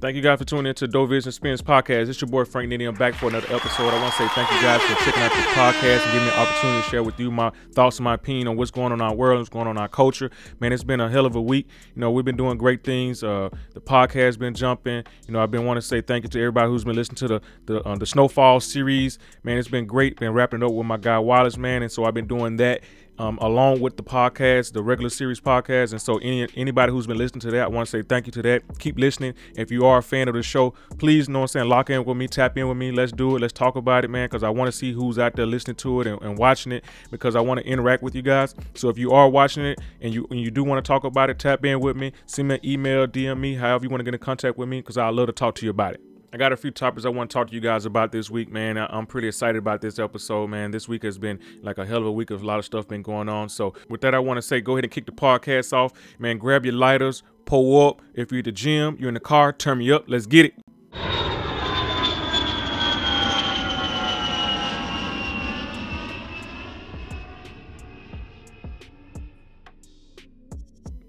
Thank you guys for tuning into Dope Vision Spins podcast. It's your boy Frank Nitty. I'm back for another episode. I want to say thank you guys for checking out this podcast and giving me an opportunity to share with you my thoughts and my opinion on what's going on in our world, what's going on in our culture. Man, it's been a hell of a week. You know, we've been doing great things. Uh, the podcast has been jumping. You know, I've been wanting to say thank you to everybody who's been listening to the the, uh, the Snowfall series. Man, it's been great. Been wrapping up with my guy Wallace, man, and so I've been doing that um, along with the podcast, the regular series podcast. And so, any anybody who's been listening to that, I want to say thank you to that. Keep listening. If you are a fan of the show, please, know I'm saying, lock in with me, tap in with me. Let's do it. Let's talk about it, man, because I want to see who's out there listening to it and, and watching it because I want to interact with you guys. So, if you are watching it and you and you do want to talk about it, tap in with me, send me an email, DM me, however you want to get in contact with me, because I love to talk to you about it. I got a few topics I want to talk to you guys about this week, man. I'm pretty excited about this episode, man. This week has been like a hell of a week of a lot of stuff been going on. So with that, I want to say go ahead and kick the podcast off, man. Grab your lighters, pull up. If you're at the gym, you're in the car, turn me up. Let's get it.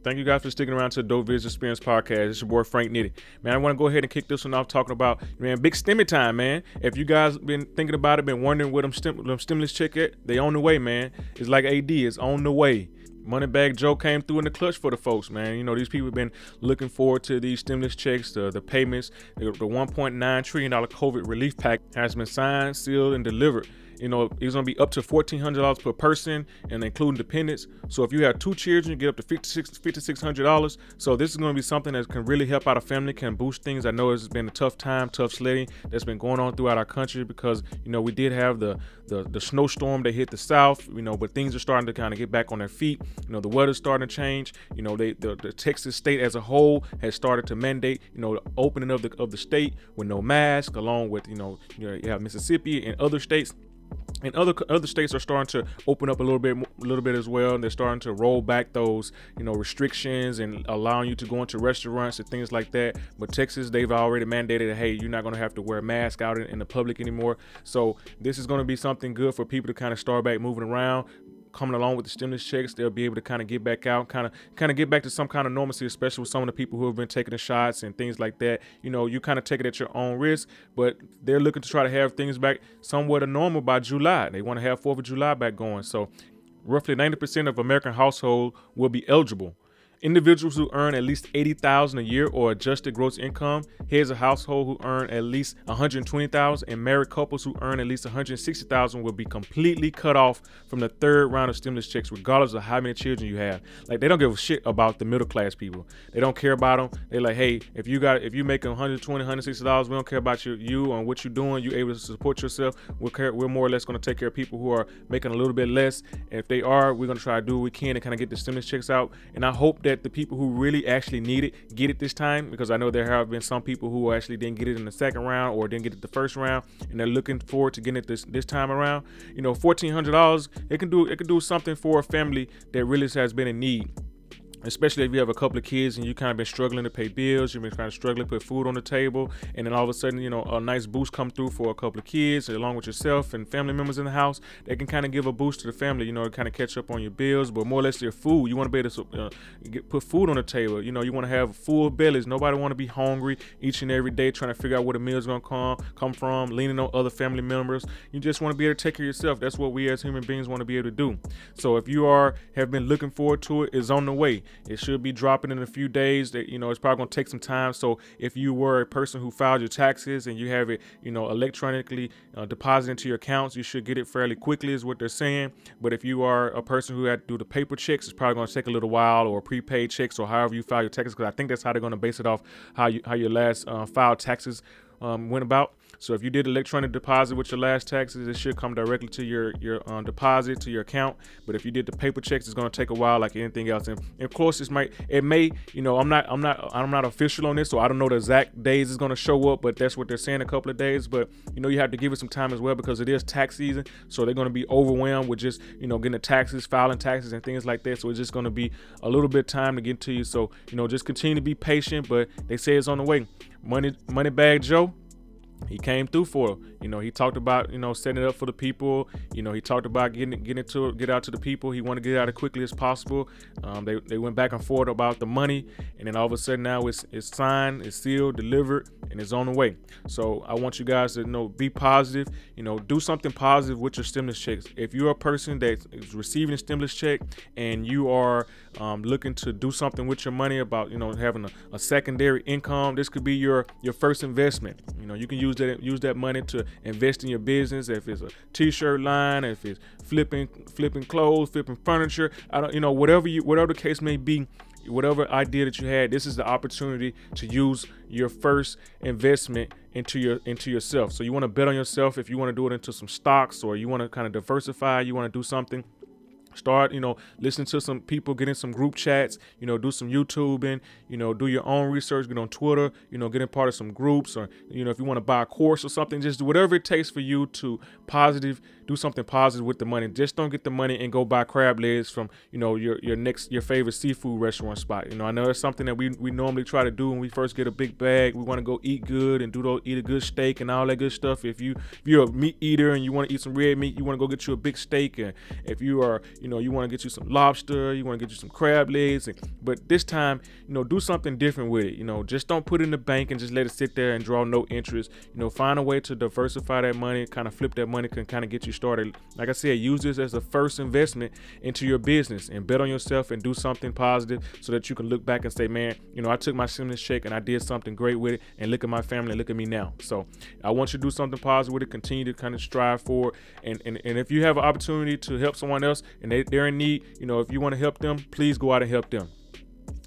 Thank you guys for sticking around to the Dope Vision Experience podcast. It's your boy Frank Nitty. Man, I want to go ahead and kick this one off talking about, man, big stimmy time, man. If you guys been thinking about it, been wondering where them, stim- them stimulus check at, they on the way, man. It's like AD, it's on the way. Moneybagg Joe came through in the clutch for the folks, man. You know, these people have been looking forward to these stimulus checks, the, the payments. The, the $1.9 trillion COVID relief pack has been signed, sealed, and delivered. You know, it's gonna be up to fourteen hundred dollars per person, and including dependents. So if you have two children, you get up to fifty six hundred dollars. So this is gonna be something that can really help out a family, can boost things. I know it's been a tough time, tough sledding that's been going on throughout our country because you know we did have the the, the snowstorm that hit the south. You know, but things are starting to kind of get back on their feet. You know, the weather's starting to change. You know, they the, the Texas state as a whole has started to mandate you know the opening of the of the state with no mask, along with you know you, know, you have Mississippi and other states and other other states are starting to open up a little bit a little bit as well and they're starting to roll back those you know restrictions and allowing you to go into restaurants and things like that. But texas they've already mandated hey you're not going to have to wear a mask out in, in the public anymore. So this is going to be something good for people to kind of start back moving around coming along with the stimulus checks, they'll be able to kind of get back out, kind of kind of get back to some kind of normalcy, especially with some of the people who have been taking the shots and things like that. You know, you kind of take it at your own risk, but they're looking to try to have things back somewhat to normal by July. They want to have Fourth of July back going. So, roughly 90% of American household will be eligible Individuals who earn at least 80,000 a year or adjusted gross income, here's a household who earn at least 120,000 and married couples who earn at least 160,000 will be completely cut off from the third round of stimulus checks regardless of how many children you have. Like they don't give a shit about the middle class people. They don't care about them. They're like, "Hey, if you got if you making 120, 160 dollars, we don't care about you you and what you're doing. You able to support yourself. We're care, we're more or less going to take care of people who are making a little bit less. And if they are, we're going to try to do what we can to kind of get the stimulus checks out. And I hope that that the people who really actually need it get it this time because I know there have been some people who actually didn't get it in the second round or didn't get it the first round and they're looking forward to getting it this this time around. You know, fourteen hundred dollars it can do it can do something for a family that really has been in need especially if you have a couple of kids and you kind of been struggling to pay bills, you've been kind of struggling to put food on the table, and then all of a sudden, you know, a nice boost come through for a couple of kids, along with yourself and family members in the house, they can kind of give a boost to the family, you know, to kind of catch up on your bills, but more or less your food. You want to be able to uh, get, put food on the table. You know, you want to have full bellies. Nobody want to be hungry each and every day trying to figure out where the meal's gonna come come from, leaning on other family members. You just want to be able to take care of yourself. That's what we as human beings want to be able to do. So if you are have been looking forward to it, it's on the way. It should be dropping in a few days. That you know, it's probably gonna take some time. So if you were a person who filed your taxes and you have it, you know, electronically uh, deposited into your accounts, you should get it fairly quickly, is what they're saying. But if you are a person who had to do the paper checks, it's probably gonna take a little while, or prepaid checks, or however you file your taxes, because I think that's how they're gonna base it off how you how your last uh, filed taxes um, went about. So if you did electronic deposit with your last taxes, it should come directly to your your um, deposit to your account. But if you did the paper checks, it's to take a while, like anything else. And, and, of course, this might it may you know I'm not I'm not I'm not official on this, so I don't know the exact days it's to show up. But that's what they're saying, a couple of days. But you know you have to give it some time as well because it is tax season, so they're to be overwhelmed with just you know getting the taxes, filing taxes, and things like that. So it's just to be a little bit time to get to you. So you know just continue to be patient. But they say it's on the way. Money Moneybagg Joe he came through for you know he talked about you know setting it up for the people. You know he talked about getting getting to get out to the people. He wanted to get out as quickly as possible. Um, they, they went back and forth about the money. And then all of a sudden now it's it's signed it's sealed delivered and it's on the way. So i want you guys to you know be positive. You know do something positive with your stimulus checks. If you're a person that is receiving a stimulus check and you are um, looking to do something with your money about you know having a, a secondary income this could be your your first investment you know you can use that use that money to invest in your business. If it's a t-shirt line, if it's flipping flipping clothes, flipping furniture, I don't you know whatever you whatever the case may be. Whatever idea that you had, this is the opportunity to use your first investment into your into yourself. So you want to bet on yourself if you want to do it into some stocks or you want to kind of diversify, you want to do something start you know listen to some people get in some group chats you know do some youtubing you know do your own research get on twitter you know get in part of some groups or you know if you want to buy a course or something just do whatever it takes for you to positive do something positive with the money. Just don't get the money and go buy crab legs from you know your your next your favorite seafood restaurant spot. You know i know that's something that we, we normally try to do when we first get a big bag. We want to go eat good and do those eat a good steak and all that good stuff. If you if you're a meat eater and you want to eat some red meat you want to go get you a big steak. And if you are you know you want to get you some lobster you want to get you some crab legs. And, but this time you know do something different with it. You know just don't put it in the bank and just let it sit there and draw no interest. You know find a way to diversify that money kind of flip that money can kind of get you started like i said use this as the first investment into your business and bet on yourself and do something positive so that you can look back and say man you know i took my stimulus check and i did something great with it and look at my family look at me now so i want you to do something positive with it continue to kind of strive for it and and, and if you have an opportunity to help someone else and they, they're in need, you know, if you want to help them, please go out and help them.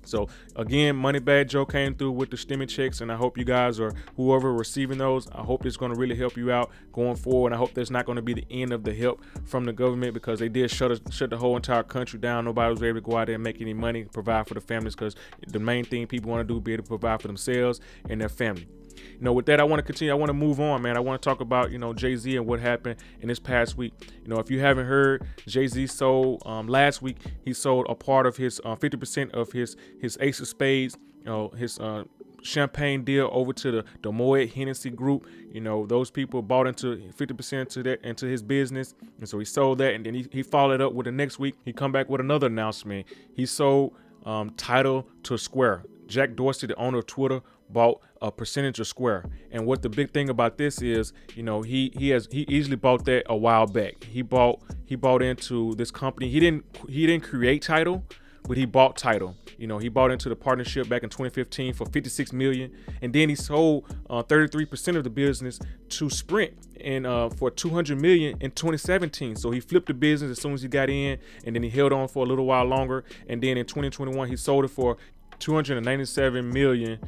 So again, Moneybagg Joe came through with the stimmy checks, and I hope you guys or whoever receiving those. I hope it's going to really help you out going forward. I hope that's not going to be the end of the help from the government because they did shut shut the whole entire country down. Nobody was able to go out there and make any money, provide for the families because the main thing people want to do be able to provide for themselves and their family you know, with that, I want to continue. I want to move on, man. I want to talk about, you know, Jay Z and what happened in this past week. You know, if you haven't heard, Jay Z sold um, last week. He sold a part of his uh, 50% of his his Ace of Spades. You know, his uh, champagne deal over to the the Moet Hennessy Group. You know, those people bought into 50% to that into his business, and so he sold that. And then he, he followed up with the next week. He come back with another announcement. He sold um, Tidal to Square. Jack Dorsey, the owner of Twitter, bought a percentage of Square. And what the big thing about this is, you know, he he has he easily bought that a while back. He bought he bought into this company. He didn't he didn't create Tidal, but he bought Tidal. You know, he bought into the partnership back in 2015 for 56 million, and then he sold uh, 33% of the business to Sprint and uh, for 200 million in 2017. So he flipped the business as soon as he got in, and then he held on for a little while longer, and then in 2021 he sold it for 297 million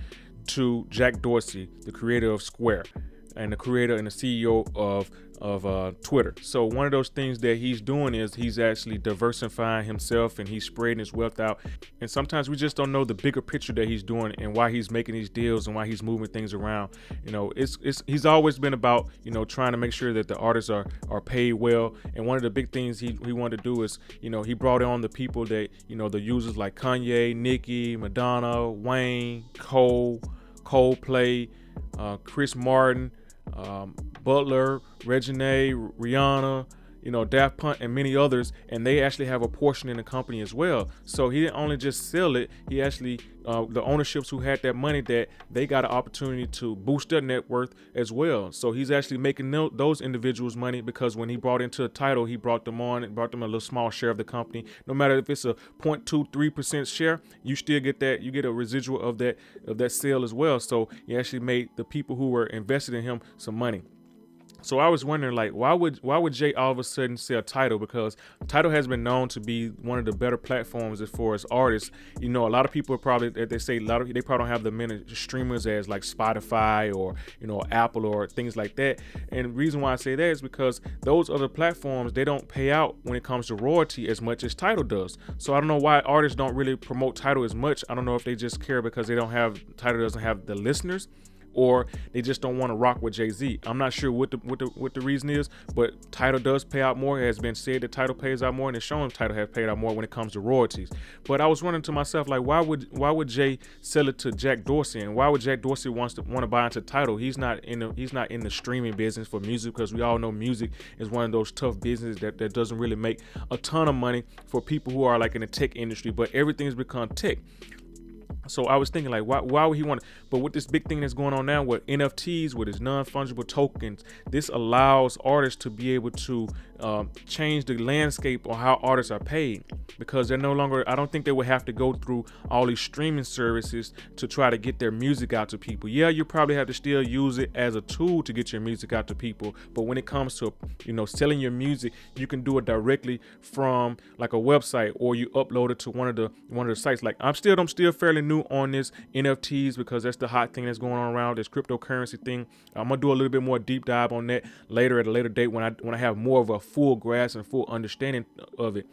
to Jack Dorsey, the creator of Square and the creator and the CEO of of uh, Twitter. So one of those things that he's doing is he's actually diversifying himself and he's spreading his wealth out. And sometimes we just don't know the bigger picture that he's doing and why he's making these deals and why he's moving things around. You know, it's it's he's always been about you know trying to make sure that the artists are are paid well. And one of the big things he he wanted to do is you know he brought on the people that you know the users like Kanye, Nicki, Madonna, Wayne, Cole, Coldplay, uh, Chris Martin um, Butler, Regine, Rihanna, you know, Daft Punk, and many others, and they actually have a portion in the company as well. So he didn't only just sell it; he actually, uh, the ownerships who had that money, that they got an opportunity to boost their net worth as well. So he's actually making no, those individuals money because when he brought into the Tidal, he brought them on and brought them a little small share of the company. No matter if it's a 0.23 percent share, you still get that. You get a residual of that of that sale as well. So he actually made the people who were invested in him some money. So I was wondering, like, why would why would Jay all of a sudden sell Tidal? Because Tidal has been known to be one of the better platforms as far as artists. You know, a lot of people are probably they say a lot of they probably don't have the many streamers as like Spotify or you know Apple or things like that. And reason why I say that is because those other platforms they don't pay out when it comes to royalty as much as Tidal does. So I don't know why artists don't really promote Tidal as much. I don't know if they just care because they don't have Tidal doesn't have the listeners or they just don't want to rock with Jay Z. I'm not sure what the what the what the reason is, but Tidal does pay out more. It has been said that Tidal pays out more, and it's shown Tidal has paid out more when it comes to royalties. But I was wondering to myself, like, why would why would Jay sell it to Jack Dorsey, and why would Jack Dorsey wants to want to buy into Tidal? He's not in the he's not in the streaming business for music because we all know music is one of those tough businesses that, that doesn't really make a ton of money for people who are like in the tech industry. But everything's become tech. So I was thinking like, why, why would he want? But with this big thing that's going on now with NFTs, with his non-fungible tokens, this allows artists to be able to um, change the landscape on how artists are paid because they're no longer. I don't think they would have to go through all these streaming services to try to get their music out to people. Yeah, you probably have to still use it as a tool to get your music out to people, but when it comes to you know selling your music, you can do it directly from like a website or you upload it to one of the one of the sites. Like I'm still I'm still fairly new on this NFTs because that's the hot thing that's going on around this cryptocurrency thing. I'm gonna do a little bit more deep dive on that later at a later date when I when I have more of a full grasp and full understanding of it.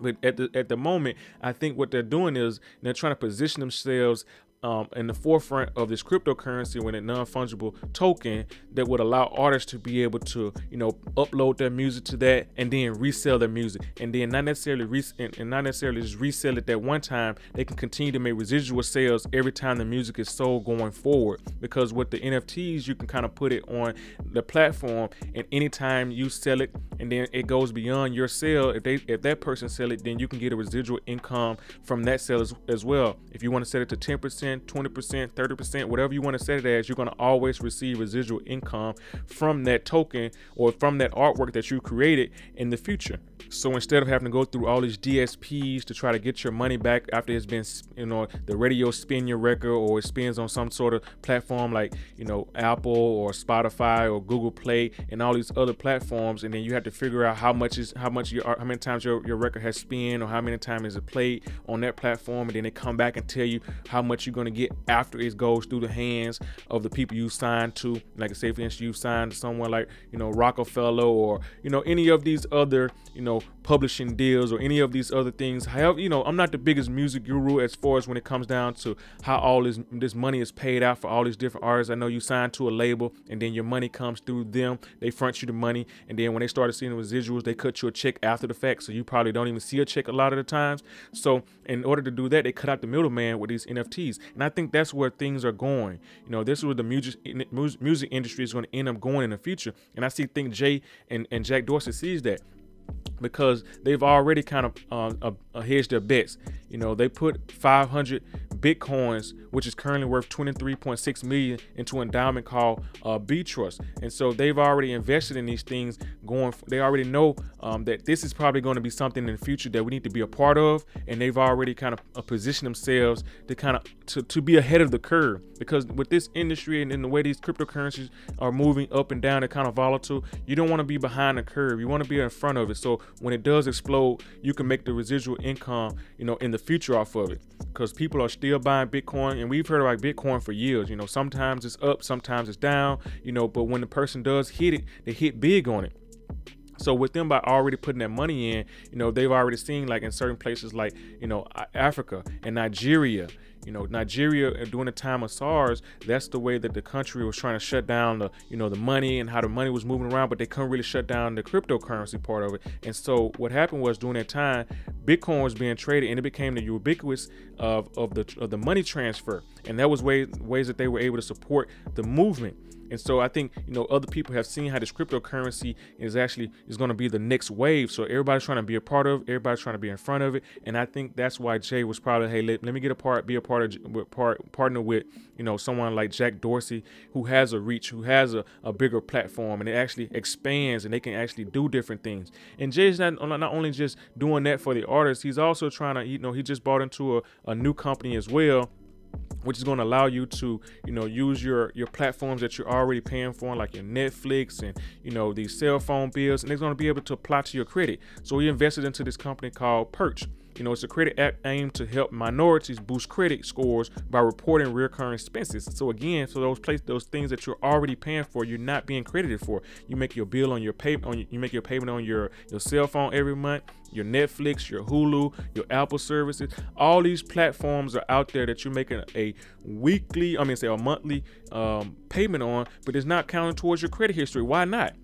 But at the at the moment, I think what they're doing is they're trying to position themselves um, in the forefront of this cryptocurrency when a non-fungible token that would allow artists to be able to you know upload their music to that and then resell their music and then not necessarily re- and not necessarily just resell it that one time they can continue to make residual sales every time the music is sold going forward. Because with the nfts you can kind of put it on the platform and anytime you sell it and then it goes beyond your sale if they if that person sell it then you can get a residual income from that sale as, as well. If you want to set it to 10 percent 20%, 30%, whatever you want to set it as, you're going to always receive residual income from that token or from that artwork that you created in the future. So instead of having to go through all these DSPs to try to get your money back after it's been, you know, the radio spin your record or it spins on some sort of platform like, you know, Apple or Spotify or Google Play and all these other platforms, and then you have to figure out how much is how much your how many times your, your record has spun or how many times is it played on that platform, and then they come back and tell you how much you're going to get after it goes through the hands of the people you signed to. Like, say for instance, you signed to someone like, you know, Roc-A-Fella or you know any of these other, you know, publishing deals or any of these other things. However, you know, I'm not the biggest music guru as far as when it comes down to how all this this money is paid out for all these different artists. I know you signed to a label and then your money comes through them. They front you the money and then when they started seeing the residuals, they cut you a check after the fact. So you probably don't even see a check a lot of the times. So in order to do that, they cut out the middleman with these NFTs. And I think that's where things are going. You know, this is where the music music industry is going to end up going in the future. And I see think Jay and, and Jack Dorsey sees that because they've already kind of uh, uh, hedged their bets. You know, they put 500 bitcoins, which is currently worth 23.6 million, into an endowment called uh, B Trust, and so they've already invested in these things. Going, they already know um, that this is probably going to be something in the future that we need to be a part of, and they've already kind of uh, positioned themselves to kind of to, to be ahead of the curve. Because with this industry and in the way these cryptocurrencies are moving up and down, they're kind of volatile. You don't want to be behind the curve. You want to be in front of it. So when it does explode, you can make the residual income, you know, in the future off of it. Because people are still buying Bitcoin, and we've heard about Bitcoin for years. You know, sometimes it's up, sometimes it's down. You know, but when the person does hit it, they hit big on it. So with them by already putting that money in, you know, they've already seen like in certain places like, you know, Africa and Nigeria, you know, Nigeria uh, during the time of SARS, that's the way that the country was trying to shut down the, you know, the money and how the money was moving around, but they couldn't really shut down the cryptocurrency part of it. And so what happened was during that time, Bitcoin was being traded and it became the ubiquitous of, of the of the money transfer. And that was ways ways that they were able to support the movement. And so I think you know other people have seen how this cryptocurrency is actually is going to be the next wave. So everybody's trying to be a part of. Everybody's trying to be in front of it. And I think that's why Jay was probably hey let, let me get a part, be a part of part partner with you know someone like Jack Dorsey who has a reach, who has a, a bigger platform, and it actually expands and they can actually do different things. And Jay's not not only just doing that for the artists, he's also trying to you know he just bought into a, a new company as well which is going to allow you to you know use your your platforms that you're already paying for like your netflix and you know these cell phone bills and it's going to be able to apply to your credit. So we invested into this company called perch You know, it's a credit app aimed to help minorities boost credit scores by reporting recurring expenses. So again, so those place those things that you're already paying for, you're not being credited for. You make your bill on your pay on you make your payment on your your cell phone every month your Netflix, your Hulu, your Apple services. All these platforms are out there that you're making a weekly, I mean, say a monthly um, payment on, but it's not counting towards your credit history. Why not?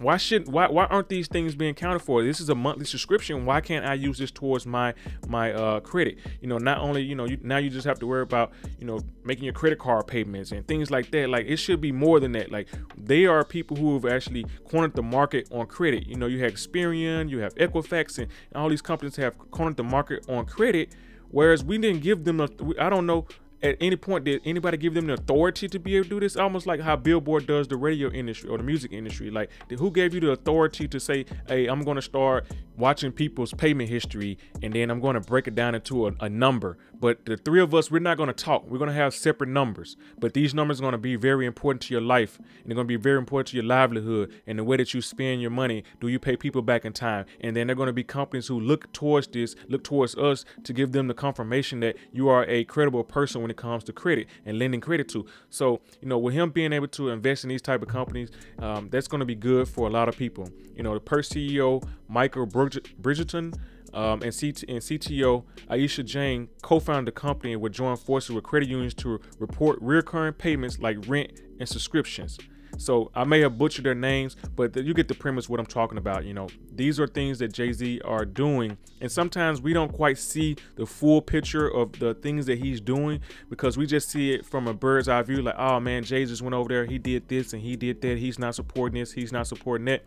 Why should why why aren't these things being counted for? This is a monthly subscription. Why can't I use this towards my my uh, credit? You know, not only you know you, now you just have to worry about you know making your credit card payments and things like that. Like it should be more than that. Like they are people who have actually cornered the market on credit. You know, you have Experian, you have Equifax, and, and all these companies have cornered the market on credit. Whereas we didn't give them a, I don't know at any point did anybody give them the authority to be able to do this? Almost like how Billboard does the radio industry or the music industry. Like, who gave you the authority to say, "Hey, I'm going to start watching people's payment history and then I'm going to break it down into a, a number"? But the three of us, we're not going to talk. We're going to have separate numbers, but these numbers are going to be very important to your life and they're going to be very important to your livelihood and the way that you spend your money. Do you pay people back in time? And then they're going to be companies who look towards this, look towards us to give them the confirmation that you are a credible person when it comes to credit and lending credit to. So, you know, with him being able to invest in these type of companies, um, that's going to be good for a lot of people. You know, the Perch CEO, Michael Bridgerton, um, and, CT- and CTO Aisha Jane co-founded the company and would join forces with credit unions to report recurring payments like rent and subscriptions. So I may have butchered their names, but you get the premise what I'm talking about. You know, these are things that Jay Z are doing, and sometimes we don't quite see the full picture of the things that he's doing because we just see it from a bird's eye view. Like, oh man, Jay just went over there, he did this and he did that. He's not supporting this, he's not supporting that.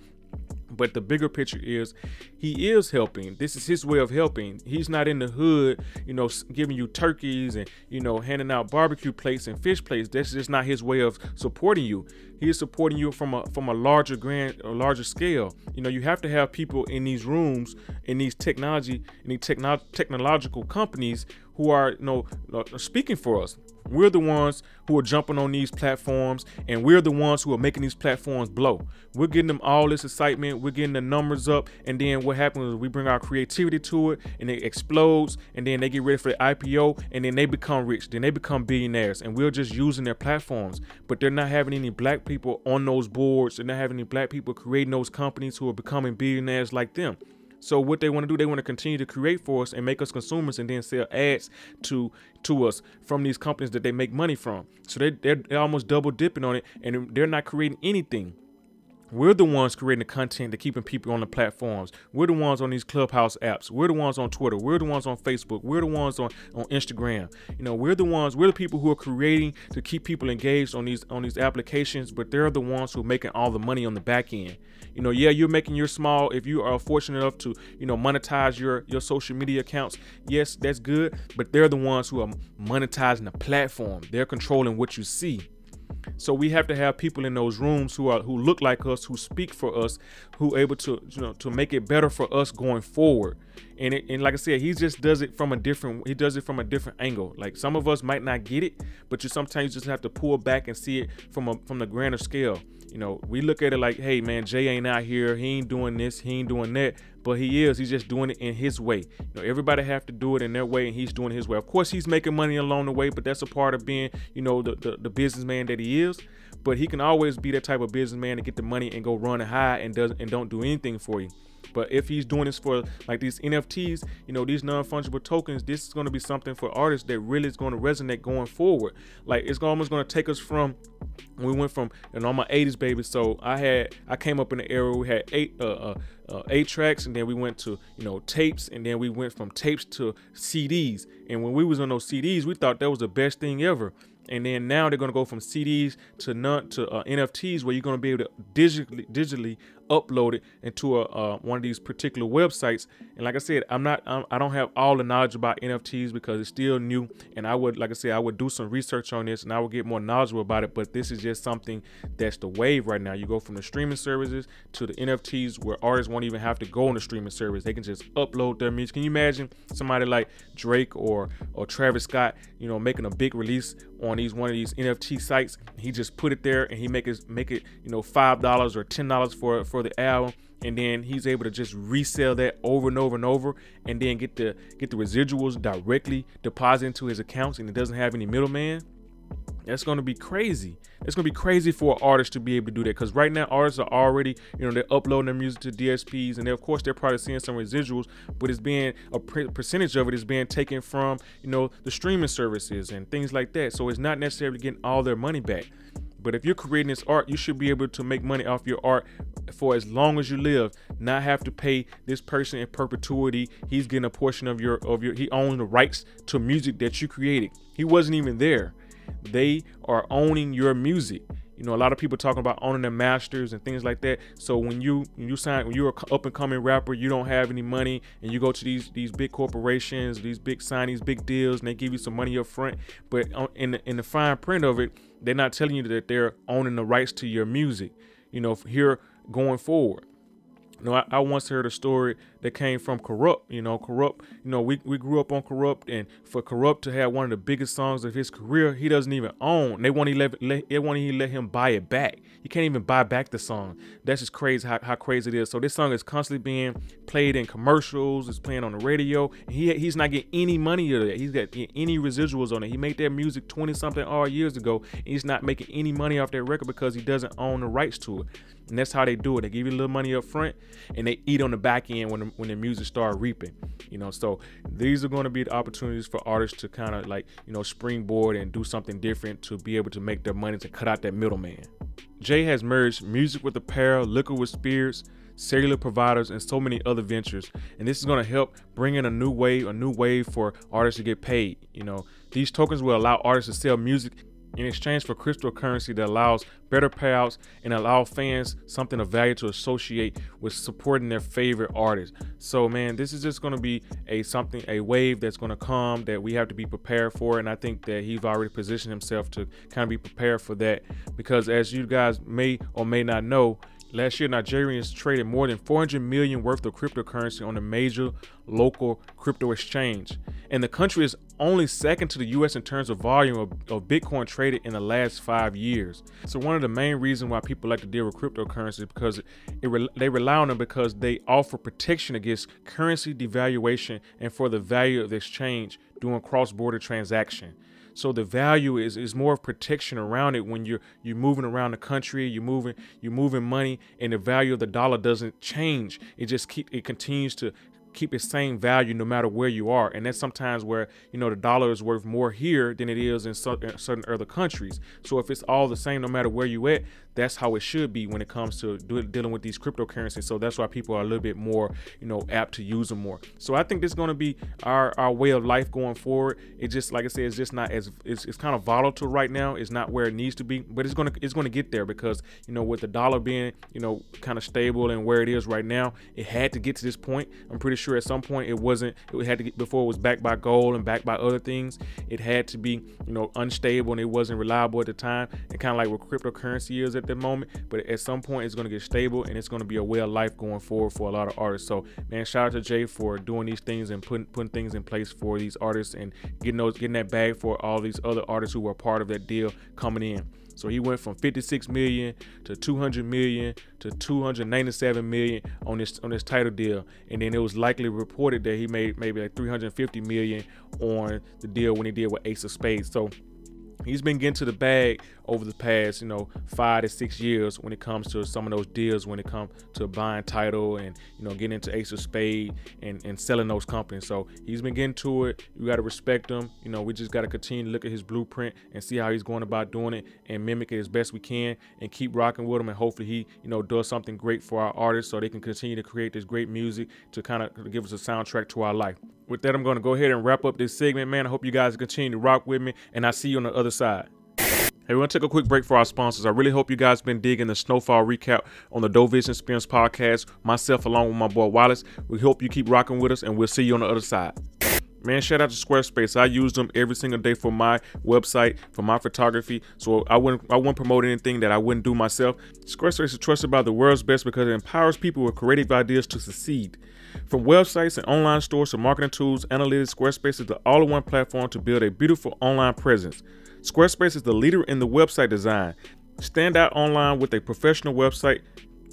But the bigger picture is he is helping. This is his way of helping. He's not in the hood, you know, giving you turkeys and, you know, handing out barbecue plates and fish plates. That's just not his way of supporting you. He is supporting you from a from a larger grand a larger scale. You know, you have to have people in these rooms, in these technology, in these techno- technological companies who are, you know, uh, speaking for us. We're the ones who are jumping on these platforms and we're the ones who are making these platforms blow. We're getting them all this excitement, we're getting the numbers up, and then what happens is we bring our creativity to it and it explodes, and then they get ready for the IPO and then they become rich, then they become billionaires, and we're just using their platforms. But they're not having any black people on those boards, they're not having any black people creating those companies who are becoming billionaires like them. So what they want to do, they want to continue to create for us and make us consumers, and then sell ads to to us from these companies that they make money from. So they they're, they're almost double dipping on it, and they're not creating anything. We're the ones creating the content to keeping people on the platforms. We're the ones on these clubhouse apps. We're the ones on Twitter. We're the ones on Facebook. We're the ones on, on Instagram. You know, we're the ones, we're the people who are creating to keep people engaged on these on these applications, but they're the ones who are making all the money on the back end. You know, yeah, you're making your small if you are fortunate enough to, you know, monetize your your social media accounts. Yes, that's good, but they're the ones who are monetizing the platform. They're controlling what you see. So we have to have people in those rooms who are who look like us, who speak for us, who able to you know to make it better for us going forward. And it, and like I said, he just does it from a different he does it from a different angle. Like some of us might not get it, but you sometimes just have to pull back and see it from a from the grander scale. You know, we look at it like, hey man, Jay ain't out here, he ain't doing this, he ain't doing that, but he is. He's just doing it in his way. You know, everybody have to do it in their way, and he's doing his way. Of course, he's making money along the way, but that's a part of being, you know, the the, the businessman that he is. But he can always be that type of businessman to get the money and go run high and doesn't and don't do anything for you. But if he's doing this for like these NFTs, you know, these non-fungible tokens, this is going to be something for artists that really is going to resonate going forward. Like it's almost going to take us from we went from and on my 80s baby. So I had I came up in the era we had eight uh, uh, uh, eight tracks, and then we went to you know tapes, and then we went from tapes to CDs. And when we was on those CDs, we thought that was the best thing ever and then now they're going to go from CDs to not to uh, NFTs, where you're going to be able to digitally digitally upload it into a uh, one of these particular websites. And like I said, I'm not I'm, I do not have all the knowledge about NFTs because it's still new, and I would like I said I would do some research on this and I would get more knowledgeable about it. But this is just something that's the wave right now. You go from the streaming services to the NFTs, where artists won't even have to go on the streaming service; they can just upload their music. Can you imagine somebody like Drake or or Travis Scott, you know, making a big release on these one of these NFT sites. He just put it there and he make it make it you know five dollars or ten dollars for for the album, and then he's able to just resell that over and over and over, and then get the get the residuals directly deposited into his accounts, and it doesn't have any middleman. That's going to be crazy. It's going to be crazy for artists to be able to do that because right now artists are already, you know, they're uploading their music to DSPs and of course they're probably seeing some residuals, but it's being a percentage of it is being taken from, you know, the streaming services and things like that. So it's not necessarily getting all their money back. But if you're creating this art, you should be able to make money off your art for as long as you live. Not have to pay this person in perpetuity. He's getting a portion of your of your he owns the rights to music that you created. He wasn't even there they are owning your music. You know, a lot of people talking about owning their masters and things like that. So when you when you sign when you're an up and coming rapper, you don't have any money, and you go to these these big corporations, these big sign these big deals, and they give you some money up front. But in the, in the fine print of it, they're not telling you that they're owning the rights to your music. You know, here going forward. You know, I, I, once heard a story that came from Corrupt. You know, Corrupt, You know, we, we grew up on Corrupt, and for Corrupt to have one of the biggest songs of his career, he doesn't even own. They won't even let, they won't even let him buy it back. He can't even buy back the song. That's just crazy how, how crazy it is. So this song is constantly being played in commercials. It's playing on the radio. He he's not getting any money out of that. He's got any residuals on it. He made that music 20 something odd years ago. and he's not making any money off that record because he doesn't own the rights to it. And that's how they do it. They give you a little money up front, and they eat on the back end when the, when the music start reaping. You know, so these are going to be the opportunities for artists to kind of like you know springboard and do something different to be able to make their money to cut out that middleman. Jay has merged music with apparel, liquor with spirits, cellular providers, and so many other ventures. And this is going to help bring in a new wave, a new wave for artists to get paid. You know, these tokens will allow artists to sell music in exchange for cryptocurrency that allows better payouts and allow fans something of value to associate with supporting their favorite artists. So man, this is just going to be a something a wave that's going to come that we have to be prepared for and I think that he's already positioned himself to kind of be prepared for that because as you guys may or may not know, Last year, Nigerians traded more than 400 million worth of cryptocurrency on a major local crypto exchange. And the country is only second to the US in terms of volume of, of, Bitcoin traded in the last five years. So one of the main reasons why people like to deal with cryptocurrency because it, they rely on them because they offer protection against currency devaluation and for the value of the exchange during cross-border transaction. So the value is is more of protection around it when you're you're moving around the country, you're moving you're moving money, and the value of the dollar doesn't change. It just keep it continues to keep its same value no matter where you are. And that's sometimes where, you know, the dollar is worth more here than it is in certain other countries. So if it's all the same no matter where you at, that's how it should be when it comes to dealing with these cryptocurrencies. So that's why people are a little bit more, you know, apt to use them more. So I think this is going to be our, our way of life going forward. It just, like I said, it's just not as it's, it's kind of volatile right now. It's not where it needs to be, but it's going to it's going to get there because you know with the dollar being you know kind of stable and where it is right now, it had to get to this point. I'm pretty sure at some point it wasn't. It had to get before it was backed by gold and backed by other things. It had to be you know unstable and it wasn't reliable at the time. And kind of like what cryptocurrency is at the moment, but at some point it's going to get stable and it's going to be a way of life going forward for a lot of artists. So man, shout out to Jay for doing these things and putting putting things in place for these artists and getting those getting that bag for all these other artists who were part of that deal coming in. So he went from 56 million to 200 million to 297 million on this on this Tidal deal, and then it was likely reported that he made maybe like 350 million on the deal when he did with Ace of Spades. So he's been getting to the bag over the past, you know, five to six years when it comes to some of those deals, when it comes to buying Tidal and, you know, getting into Ace of Spade and, and selling those companies. So he's been getting to it. You got to respect him. You know, we just got to continue to look at his blueprint and see how he's going about doing it and mimic it as best we can and keep rocking with him. And hopefully he, you know, does something great for our artists so they can continue to create this great music to kind of give us a soundtrack to our life. With that, I'm going to go ahead and wrap up this segment, man. I hope you guys continue to rock with me, and I'll see you on the other side. Hey, we're gonna take a quick break for our sponsors. I really hope you guys been digging the snowfall recap on the Dope Vision Experience podcast. Myself, along with my boy Wallace. We hope you keep rocking with us, and we'll see you on the other side. Man, shout out to Squarespace. I use them every single day for my website, for my photography. So I wouldn't I wouldn't promote anything that I wouldn't do myself. Squarespace is trusted by the world's best because it empowers people with creative ideas to succeed. From websites and online stores to marketing tools, analytics, Squarespace is the all-in-one platform to build a beautiful online presence. Squarespace is the leader in the website design. Stand out online with a professional website,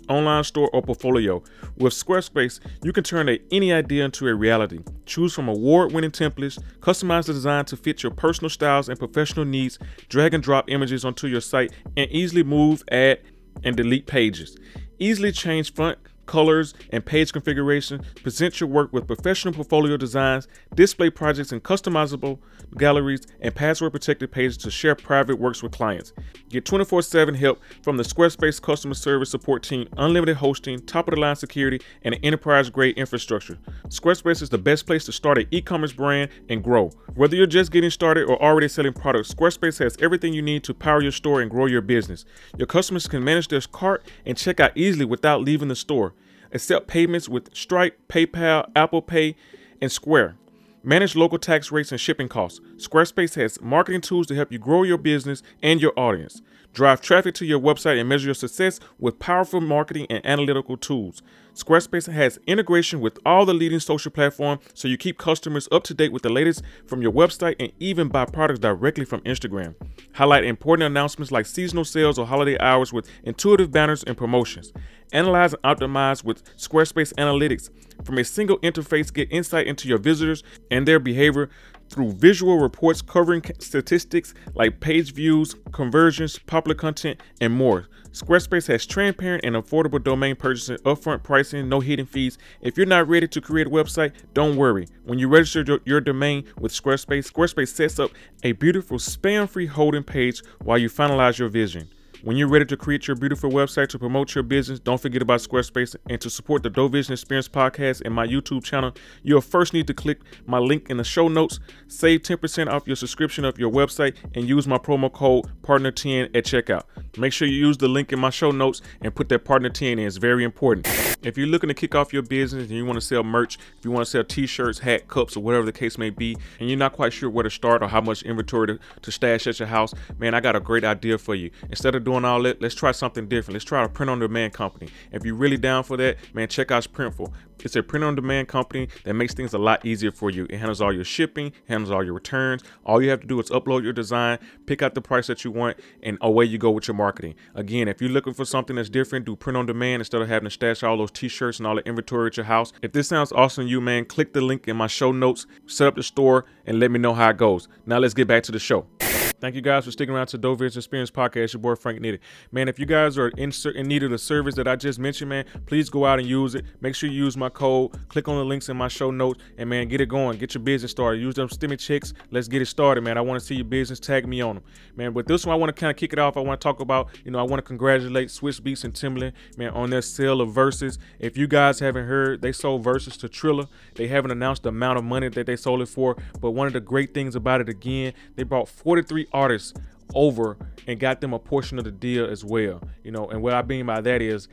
online store, or portfolio. With Squarespace, you can turn a, any idea into a reality. Choose from award winning templates, customize the design to fit your personal styles and professional needs, drag and drop images onto your site, and easily move, add, and delete pages. Easily change font colors, and page configuration. Present your work with professional portfolio designs, display projects in customizable galleries, and password protected pages to share private works with clients. Get 24 7 help from the Squarespace customer service support team, unlimited hosting, top of the line security, and an enterprise grade infrastructure. Squarespace is the best place to start an e commerce brand and grow. Whether you're just getting started or already selling products, Squarespace has everything you need to power your store and grow your business. Your customers can manage their cart and check out easily without leaving the store. Accept payments with Stripe, PayPal, Apple Pay, and Square. Manage local tax rates and shipping costs. Squarespace has marketing tools to help you grow your business and your audience. Drive traffic to your website and measure your success with powerful marketing and analytical tools. Squarespace has integration with all the leading social platforms so you keep customers up to date with the latest from your website and even buy products directly from Instagram. Highlight important announcements like seasonal sales or holiday hours with intuitive banners and promotions. Analyze and optimize with Squarespace Analytics. From a single interface, get insight into your visitors and their behavior through visual reports covering statistics like page views, conversions, popular content, and more. Squarespace has transparent and affordable domain purchasing, upfront pricing, no hidden fees. If you're not ready to create a website, don't worry. When you register your, domain with Squarespace, Squarespace sets up a beautiful spam free holding page while you finalize your vision. When you're ready to create your beautiful website to promote your business, don't forget about Squarespace. And to support the Dope Vision Experience podcast and my YouTube channel, you'll first need to click my link in the show notes, save 10% off your subscription of your website, and use my promo code PARTNER10 at checkout. Make sure you use the link in my show notes and put that partner 10 in. It's very important. If you're looking to kick off your business and you want to sell merch, if you want to sell t-shirts, hat, cups, or whatever the case may be, and you're not quite sure where to start or how much inventory to, to stash at your house, man, I got a great idea for you. Instead of doing all that, let's try something different. Let's try a print on demand company. If you're really down for that, man, check out Printful. It's a print on demand company that makes things a lot easier for you. It handles all your shipping, handles all your returns. All you have to do is upload your design, pick out the price that you want, and away you go with your marketing. Again, if you're looking for something that's different, do print on demand instead of having to stash all those t-shirts and all the inventory at your house. If this sounds awesome to you, man, click the link in my show notes, set up the store, and let me know how it goes. Now let's get back to the show. Thank you guys for sticking around to Vision Experience Podcast. Your boy Frank Nitty. Man, if you guys are in, in need of the service that I just mentioned, man, please go out and use it. Make sure you use my code. Click on the links in my show notes, and man, get it going. Get your business started. Use them stimmy checks. Let's get it started, man. I want to see your business. Tag me on them, man. But this one, I want to kind of kick it off. I want to talk about, you know, I want to congratulate Swizz Beatz and Timbaland, man, on their sale of Verzuz. If you guys haven't heard, they sold Verzuz to Triller. They haven't announced the amount of money that they sold it for, but one of the great things about it, again, they brought 43 artists over and got them a portion of the deal as well. You know, and what I mean by that is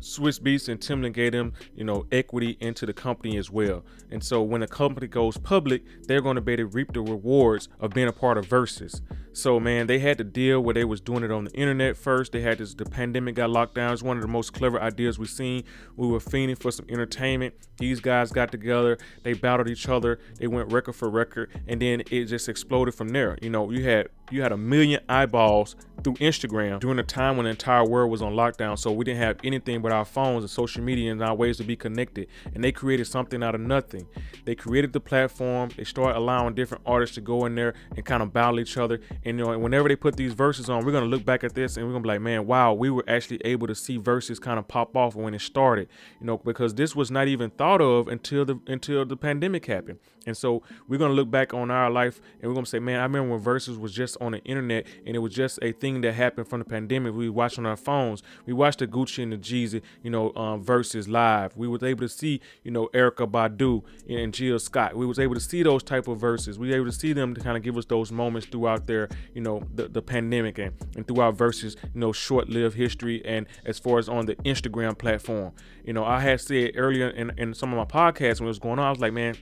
Swizz Beatz and Timbaland gave them, you know, equity into the company as well. And so when the company goes public, they're going to be able to reap the rewards of being a part of Verzuz. So man, they had to deal where they was doing it on the internet first. They had this the pandemic got locked down. It's one of the most clever ideas we've seen. We were fiending for some entertainment. These guys got together, they battled each other, they went record for record, and then it just exploded from there. You know, you had you had a million eyeballs through Instagram during a time when the entire world was on lockdown. So we didn't have anything but our phones and social media and our ways to be connected. And they created something out of nothing. They created the platform. They started allowing different artists to go in there and kind of battle each other. And you know, whenever they put these verses on, we're gonna look back at this and we're gonna be like, man, wow, we were actually able to see Verzuz kind of pop off when it started. You know, because this was not even thought of until the until the pandemic happened. And so we're gonna look back on our life and we're gonna say, man, I remember when Verzuz was just on the internet and it was just a thing that happened from the pandemic. We watched on our phones. We watched the Gucci and the Jeezy, you know, um, Verzuz live. We was able to see, you know, Erykah Badu and Jill Scott. We was able to see those type of verses. We were able to see them to kind of give us those moments throughout their, you know, the, the pandemic and, and throughout Verzuz, you know, short-lived history and as far as on the Instagram platform. You know, I had said earlier in, in some of my podcasts when it was going on, I was like, man,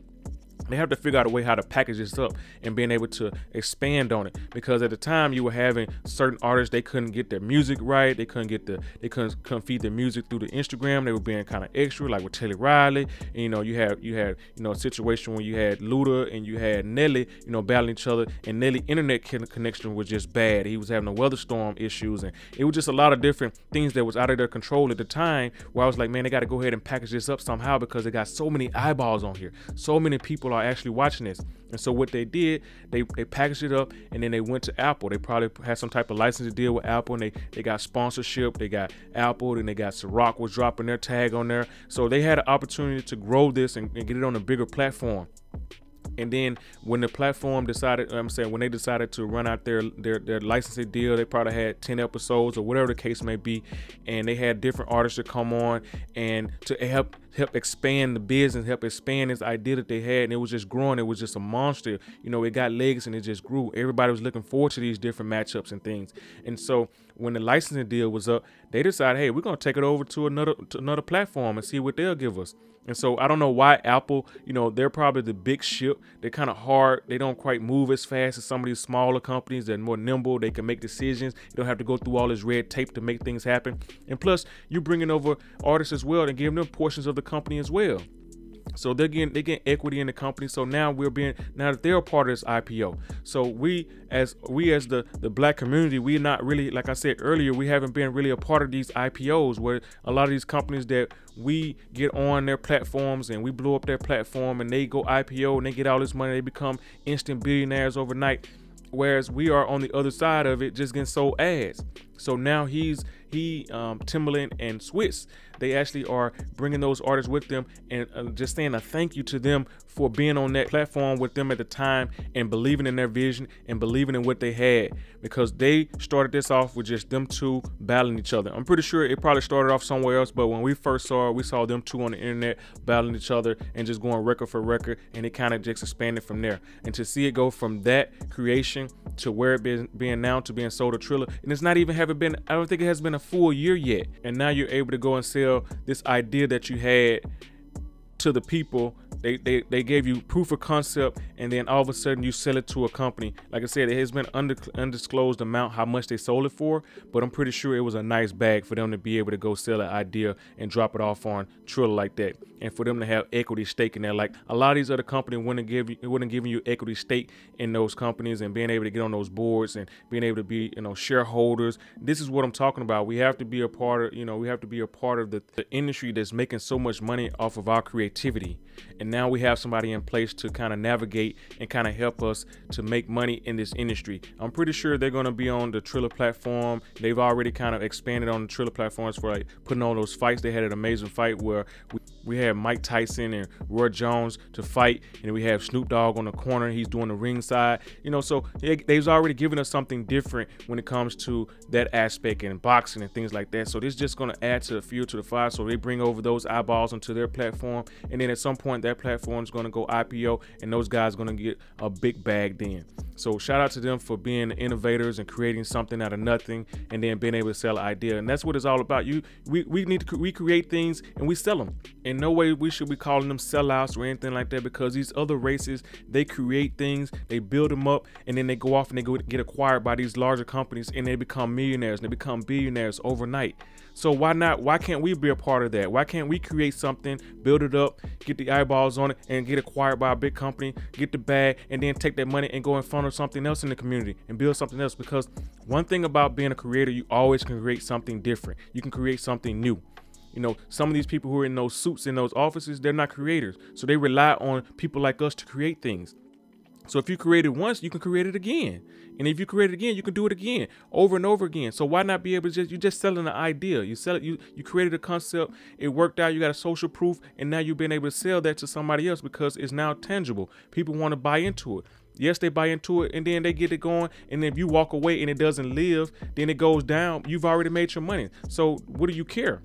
they have to figure out a way how to package this up and being able to expand on it. Because at the time you were having certain artists they couldn't get their music right. They couldn't get the they couldn't, feed their music through the instagram. They were being kind of extra like with Teddy Riley. And, you know you had you had you know a situation where you had Luda and you had Nelly you know battling each other. And Nelly internet connection was just bad. He was having a weather storm issues. And it was just a lot of different things that was out of their control at the time where I was like man they got to go ahead and package this up somehow because they got so many eyeballs on here. So many people are actually watching this. And so what they did, they they packaged it up and then they went to Apple. They probably had some type of licensing deal with Apple and they, they got sponsorship. They got Apple and they got Ciroc was dropping their tag on there. So they had an opportunity to grow this and, and get it on a bigger platform. And then when the platform decided, I'm saying when they decided to run out their, their their licensing deal, they probably had 10 episodes or whatever the case may be, and they had different artists to come on and to help help expand the business, help expand this idea that they had, and it was just growing. It was just a monster. You know, it got legs and it just grew. Everybody was looking forward to these different matchups and things. And so when the licensing deal was up, they decided, hey, we're gonna take it over to another to another platform and see what they'll give us. And so I don't know why Apple, you know, they're probably the big ship. They're kind of hard. They don't quite move as fast as some of these smaller companies. They're more nimble. They can make decisions. You don't have to go through all this red tape to make things happen. And plus, you're bringing over artists as well and giving them portions of the company as well. So they're getting they get equity in the company. So now we're being now that they're a part of this IPO. So we as we as the the black community, we're not really like I said earlier, we haven't been really a part of these IPOs where a lot of these companies that we get on their platforms and we blow up their platform and they go IPO and they get all this money, they become instant billionaires overnight. Whereas we are on the other side of it, just getting sold ads. So now he's he, um, Timbaland, and Swizz they actually are bringing those artists with them and uh, just saying a thank you to them for being on that platform with them at the time and believing in their vision and believing in what they had because they started this off with just them two battling each other. I'm pretty sure it probably started off somewhere else, but when we first saw it, we saw them two on the internet battling each other and just going record for record, and it kind of just expanded from there. And to see it go from that creation to where it being, being now to being sold to Triller, and it's not even having been, I don't think it has been a full year yet, and now you're able to go and sell this idea that you had to the people they, they they gave you proof of concept and then all of a sudden you sell it to a company. Like i said it has been under, undisclosed amount how much they sold it for but i'm pretty sure it was a nice bag for them to be able to go sell an idea and drop it off on triller like that and for them to have equity stake in there like a lot of these other companies wouldn't give you wouldn't giving you equity stake in those companies and being able to get on those boards and being able to be you know shareholders. This is what i'm talking about. We have to be a part of you know we have to be a part of the, the industry that's making so much money off of our creativity and now we have somebody in place to kind of navigate and kind of help us to make money in this industry. I'm pretty sure they're going to be on the Triller platform. They've already kind of expanded on the Triller platforms for like putting on those fights. They had an amazing fight where we, we had Mike Tyson and Roy Jones to fight, and we have Snoop Dogg on the corner. He's doing the ringside. You know, so they, they've already given us something different when it comes to that aspect and boxing and things like that. So this is just going to add to the fuel to the fire. So they bring over those eyeballs onto their platform, and then at some point that platform is going to go IPO, and those guys are going to get a big bag then. So shout out to them for being innovators and creating something out of nothing, and then being able to sell an idea. And that's what it's all about. You, we, we need to we create things and we sell them. In no way we should be calling them sellouts or anything like that, because these other races they create things, they build them up, and then they go off and they go get acquired by these larger companies, and they become millionaires and they become billionaires overnight. So why not? Why can't we be a part of that? Why can't we create something, build it up, get the eyeballs on it, and get acquired by a big company, get the bag, and then take that money and go and funnel something else in the community and build something else? Because one thing about being a creator, you always can create something different. You can create something new. You know, some of these people who are in those suits in those offices, they're not creators. So they rely on people like us to create things. So if you create it once, you can create it again. And if you create it again, you can do it again over and over again. So why not be able to just you're just selling an idea. You sell it, you you created a concept, it worked out, you got a social proof, and now you've been able to sell that to somebody else because it's now tangible. People want to buy into it. Yes, they buy into it and then they get it going. And if you walk away and it doesn't live, then it goes down. You've already made your money. So what do you care?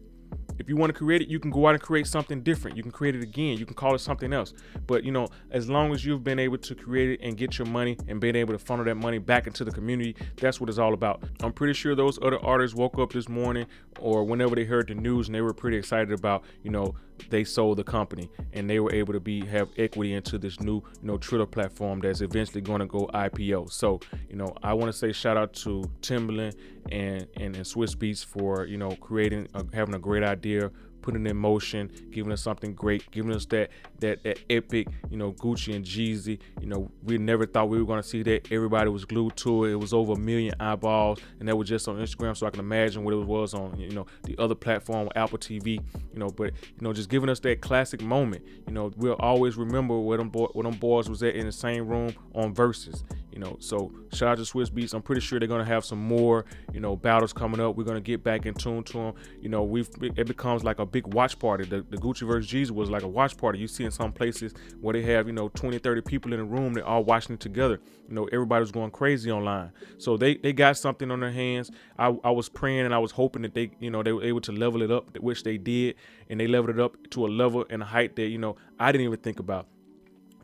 If you want to create it, you can go out and create something different. You can create it again. You can call it something else. But you know, as long as you've been able to create it and get your money and being able to funnel that money back into the community, that's what it's all about. I'm pretty sure those other artists woke up this morning or whenever they heard the news and they were pretty excited about, you know, they sold the company and they were able to be have equity into this new you know Triller platform that's eventually going to go IPO. So you know I want to say shout out to Timbaland and, and and Swizz Beatz for you know creating uh, having a great idea putting in motion, giving us something great, giving us that that that epic, you know, Gucci and Jeezy. You know, we never thought we were gonna see that. Everybody was glued to it. It was over a million eyeballs, and that was just on Instagram. So I can imagine what it was on, you know, the other platform, Apple TV. You know, but you know, just giving us that classic moment. You know, we'll always remember where them boy, where them boys was at in the same room on Verzuz. You know, so shout out to Swizz Beatz I'm pretty sure they're gonna have some more, you know, battles coming up. We're gonna get back in tune to them. You know, we've it becomes like a big watch party. The, the Gucci versus Jeezy was like a watch party. You see in some places where they have, you know, 20, 30 people in a room, they're all watching it together. You know, everybody's going crazy online. So they they got something on their hands. I, I was praying and I was hoping that they, you know, they were able to level it up, which they did, and they leveled it up to a level and a height that, you know, I didn't even think about.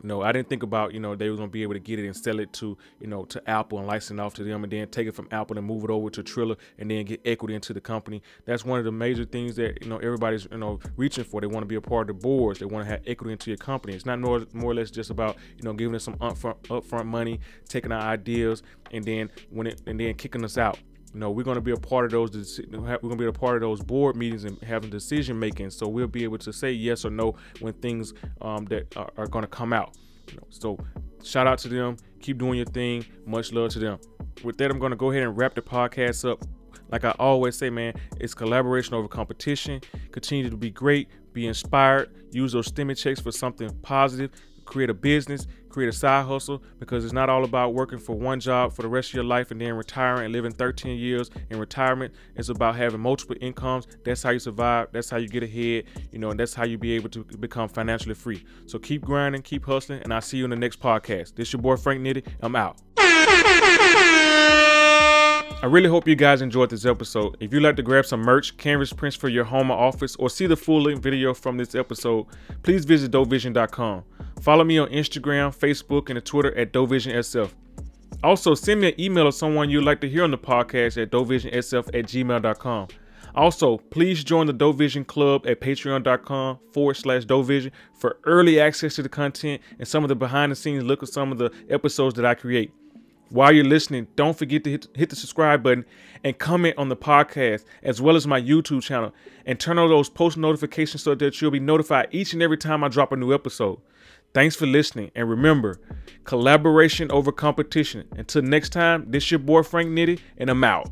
You know, I didn't think about, you know, they were gonna be able to get it and sell it to, you know, to Apple and license off to them and then take it from Apple and move it over to Triller and then get equity into the company. That's one of the major things that, you know, everybody's, you know, reaching for. They want to be a part of the boards. They want to have equity into your company. It's not more, more or less just about, you know, giving us some upfront upfront money, taking our ideas and then when it and then kicking us out. You know, we're going to be a part of those. We're going to be a part of those board meetings and having decision making. So we'll be able to say yes or no when things um, that are, are going to come out. You know, so shout out to them. Keep doing your thing. Much love to them. With that, I'm going to go ahead and wrap the podcast up. Like I always say, man, it's collaboration over competition. Continue to be great, be inspired, use those stimmy checks for something positive, create a business, create a side hustle because it's not all about working for one job for the rest of your life and then retiring and living 13 years in retirement. It's about having multiple incomes. That's how you survive. That's how you get ahead, you know, and that's how you be able to become financially free. So keep grinding, keep hustling, and I'll see you in the next podcast. This is your boy Frank Nitty. I'm out. I really hope you guys enjoyed this episode. If you'd like to grab some merch, canvas prints for your home or office, or see the full length video from this episode, please visit dopevision.com. Follow me on Instagram, Facebook, and Twitter at DopeVisionSF. Also, send me an email of someone you'd like to hear on the podcast at dopevisionsf at gmail.com. Also, please join the Dope Vision Club at patreon.com forward slash dopevision for early access to the content and some of the behind the scenes look at some of the episodes that I create. While you're listening, don't forget to hit, hit the subscribe button and comment on the podcast as well as my YouTube channel and turn on those post notifications so that you'll be notified each and every time I drop a new episode. Thanks for listening. And remember, collaboration over competition. Until next time, this your boy Frank Nitty, and I'm out.